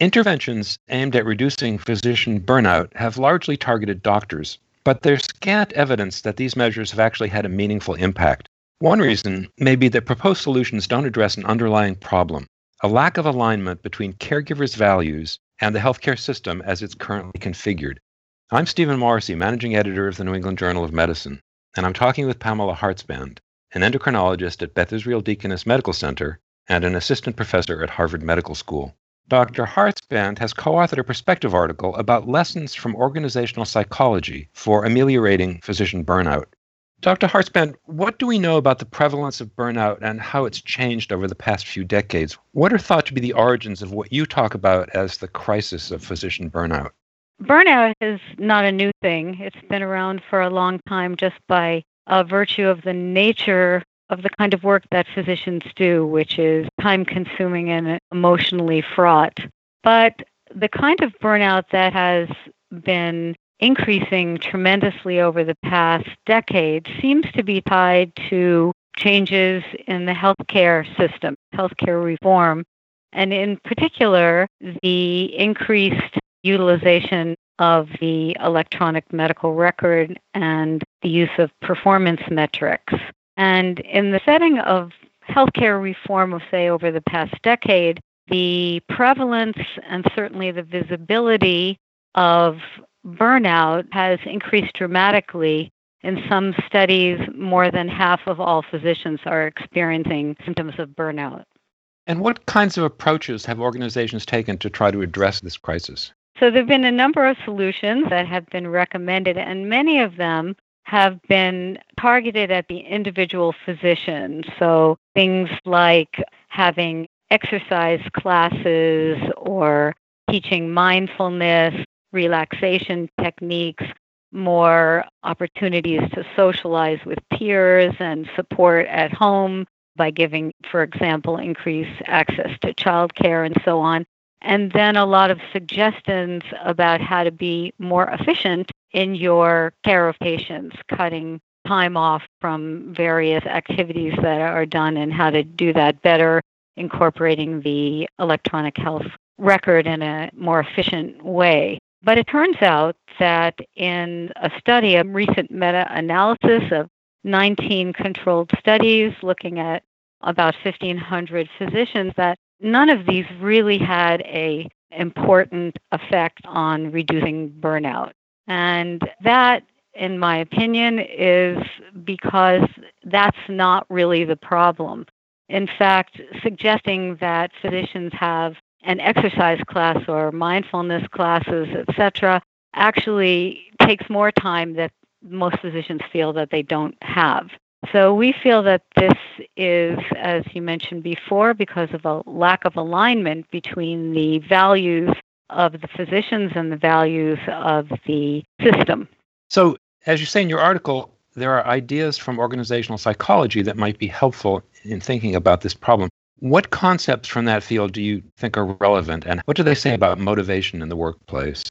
Interventions aimed at reducing physician burnout have largely targeted doctors, but there's scant evidence that these measures have actually had a meaningful impact. One reason may be that proposed solutions don't address an underlying problem a lack of alignment between caregivers' values and the healthcare system as it's currently configured. I'm Stephen Morrissey, managing editor of the New England Journal of Medicine, and I'm talking with Pamela Hartzband, an endocrinologist at Beth Israel Deaconess Medical Center and an assistant professor at Harvard Medical School. Dr. Hartzband has co authored a perspective article about lessons from organizational psychology for ameliorating physician burnout. Dr. Hartzband, what do we know about the prevalence of burnout and how it's changed over the past few decades? What are thought to be the origins of what you talk about as the crisis of physician burnout? Burnout is not a new thing. It's been around for a long time just by a virtue of the nature of the kind of work that physicians do, which is time consuming and emotionally fraught. But the kind of burnout that has been increasing tremendously over the past decade seems to be tied to changes in the healthcare system, healthcare reform, and in particular, the increased utilization of the electronic medical record and the use of performance metrics. And in the setting of healthcare reform of, say, over the past decade, the prevalence and certainly the visibility of burnout has increased dramatically. In some studies, more than half of all physicians are experiencing symptoms of burnout. And what kinds of approaches have organizations taken to try to address this crisis? So, there have been a number of solutions that have been recommended, and many of them have been targeted at the individual physician. So, things like having exercise classes or teaching mindfulness relaxation techniques, more opportunities to socialize with peers and support at home by giving, for example, increased access to childcare and so on. And then a lot of suggestions about how to be more efficient in your care of patients, cutting time off from various activities that are done and how to do that better, incorporating the electronic health record in a more efficient way. But it turns out that in a study, a recent meta analysis of 19 controlled studies looking at about 1,500 physicians, that none of these really had a important effect on reducing burnout. And that, in my opinion, is because that's not really the problem. In fact, suggesting that physicians have an exercise class or mindfulness classes, etc., actually takes more time that most physicians feel that they don't have. So we feel that this is, as you mentioned before, because of a lack of alignment between the values of the physicians and the values of the system. So, as you say in your article, there are ideas from organizational psychology that might be helpful in thinking about this problem. What concepts from that field do you think are relevant, and what do they say about motivation in the workplace?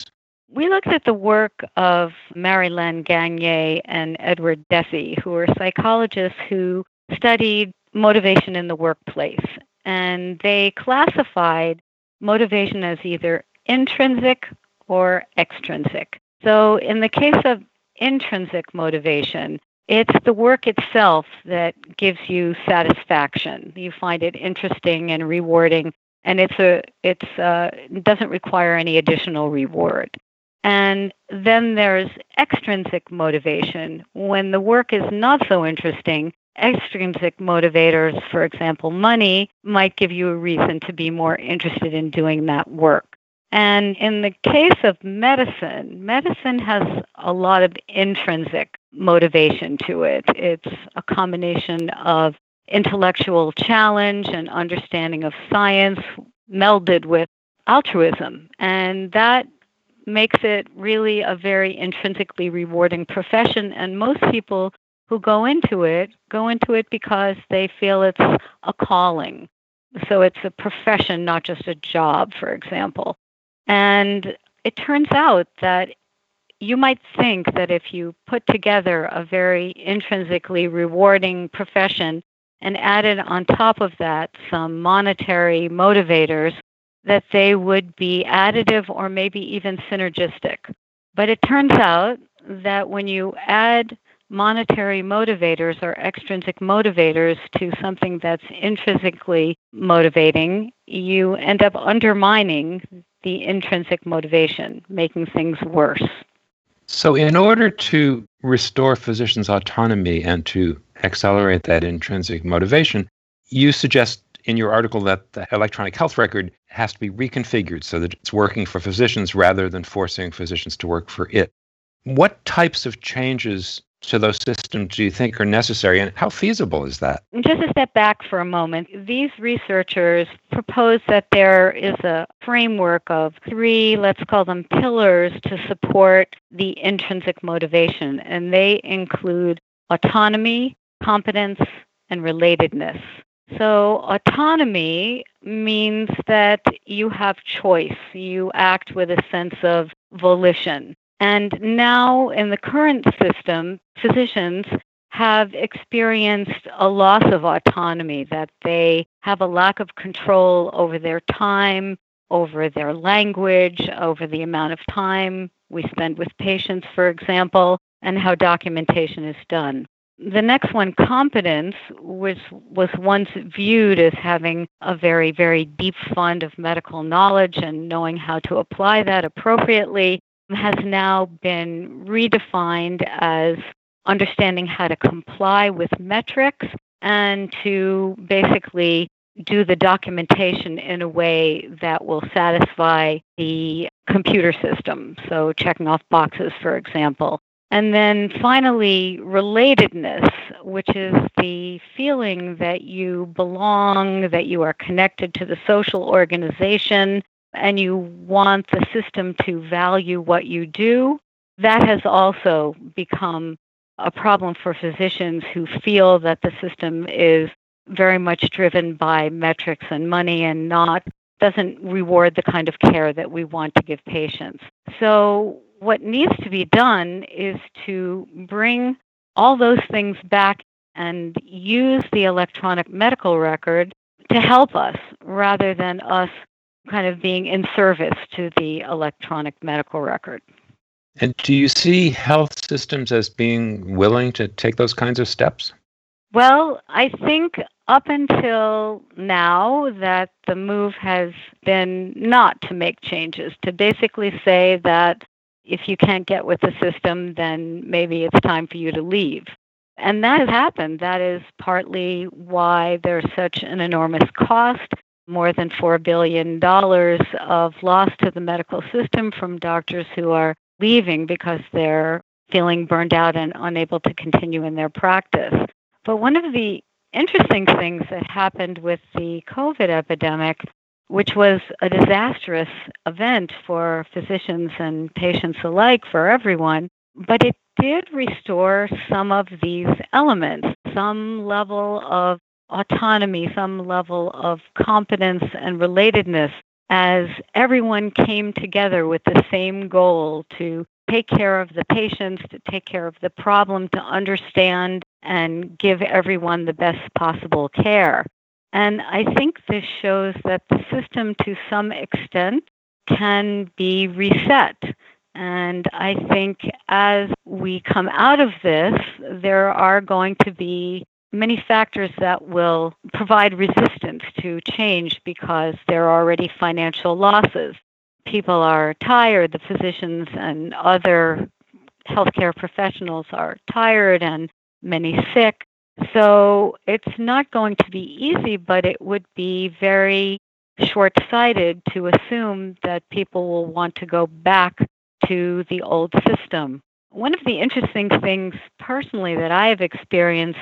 We looked at the work of Marylène Gagné and Edward Deci, who are psychologists who studied motivation in the workplace. And they classified motivation as either intrinsic or extrinsic. So, in the case of intrinsic motivation, it's the work itself that gives you satisfaction. You find it interesting and rewarding, and it's a it's uh, doesn't require any additional reward. And then there's extrinsic motivation. When the work is not so interesting, extrinsic motivators, for example, money, might give you a reason to be more interested in doing that work. And in the case of medicine, medicine has a lot of intrinsic motivation to it. It's a combination of intellectual challenge and understanding of science melded with altruism. And that makes it really a very intrinsically rewarding profession. And most people who go into it go into it because they feel it's a calling. So it's a profession, not just a job, for example. And it turns out that you might think that if you put together a very intrinsically rewarding profession and added on top of that some monetary motivators, that they would be additive or maybe even synergistic. But it turns out that when you add monetary motivators or extrinsic motivators to something that's intrinsically motivating, you end up undermining the intrinsic motivation, making things worse. So, in order to restore physicians' autonomy and to accelerate that intrinsic motivation, you suggest in your article that the electronic health record has to be reconfigured so that it's working for physicians rather than forcing physicians to work for it. What types of changes to those systems do you think are necessary and how feasible is that? Just a step back for a moment. These researchers propose that there is a framework of three, let's call them pillars, to support the intrinsic motivation, and they include autonomy, competence, and relatedness. So, autonomy means that you have choice. You act with a sense of volition. And now, in the current system, physicians have experienced a loss of autonomy, that they have a lack of control over their time, over their language, over the amount of time we spend with patients, for example, and how documentation is done. The next one, competence, which was once viewed as having a very, very deep fund of medical knowledge and knowing how to apply that appropriately, has now been redefined as understanding how to comply with metrics and to basically do the documentation in a way that will satisfy the computer system. So, checking off boxes, for example. And then finally, relatedness, which is the feeling that you belong, that you are connected to the social organization, and you want the system to value what you do, that has also become a problem for physicians who feel that the system is very much driven by metrics and money and not doesn't reward the kind of care that we want to give patients. So what needs to be done is to bring all those things back and use the electronic medical record to help us rather than us kind of being in service to the electronic medical record. And do you see health systems as being willing to take those kinds of steps? Well, I think up until now that the move has been not to make changes, to basically say that if you can't get with the system, then maybe it's time for you to leave. And that has happened. That is partly why there's such an enormous cost more than $4 billion of loss to the medical system from doctors who are leaving because they're feeling burned out and unable to continue in their practice. But one of the interesting things that happened with the COVID epidemic, which was a disastrous event for physicians and patients alike, for everyone, but it did restore some of these elements, some level of autonomy, some level of competence and relatedness as everyone came together with the same goal to take care of the patients, to take care of the problem, to understand and give everyone the best possible care. And I think this shows that the system, to some extent, can be reset. And I think as we come out of this, there are going to be many factors that will provide resistance to change because there are already financial losses. People are tired, the physicians and other healthcare professionals are tired and many sick. So it's not going to be easy, but it would be very short sighted to assume that people will want to go back to the old system. One of the interesting things personally that I have experienced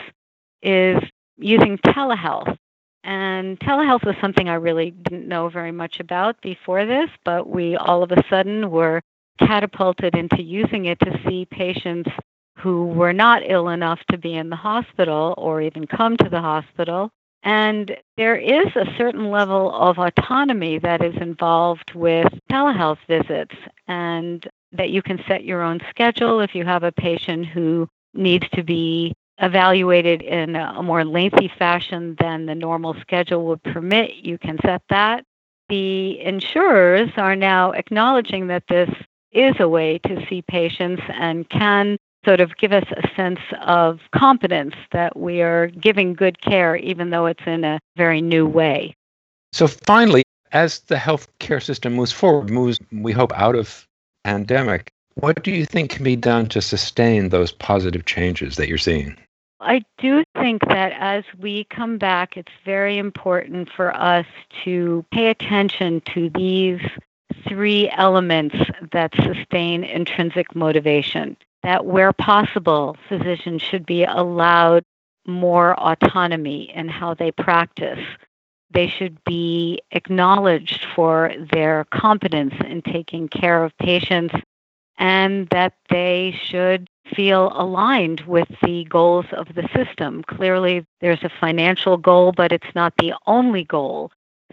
is using telehealth. And telehealth was something I really didn't know very much about before this, but we all of a sudden were catapulted into using it to see patients who were not ill enough to be in the hospital or even come to the hospital. And there is a certain level of autonomy that is involved with telehealth visits, and that you can set your own schedule if you have a patient who needs to be evaluated in a more lengthy fashion than the normal schedule would permit, you can set that. the insurers are now acknowledging that this is a way to see patients and can sort of give us a sense of confidence that we are giving good care, even though it's in a very new way. So, finally, as the healthcare system moves forward, moves, we hope, out of pandemic, what do you think can be done to sustain those positive changes that you're seeing? I do think that as we come back, it's very important for us to pay attention to these three elements that sustain intrinsic motivation. That where possible, physicians should be allowed more autonomy in how they practice. They should be acknowledged for their competence in taking care of patients and that they should feel aligned with the goals of the system. Clearly, there's a financial goal, but it's not the only goal.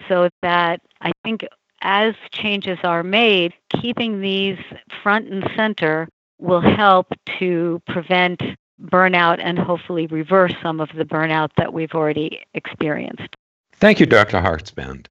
So that I think as changes are made, keeping these front and center will help to prevent burnout and hopefully reverse some of the burnout that we've already experienced. Thank you, Dr. Hartzband.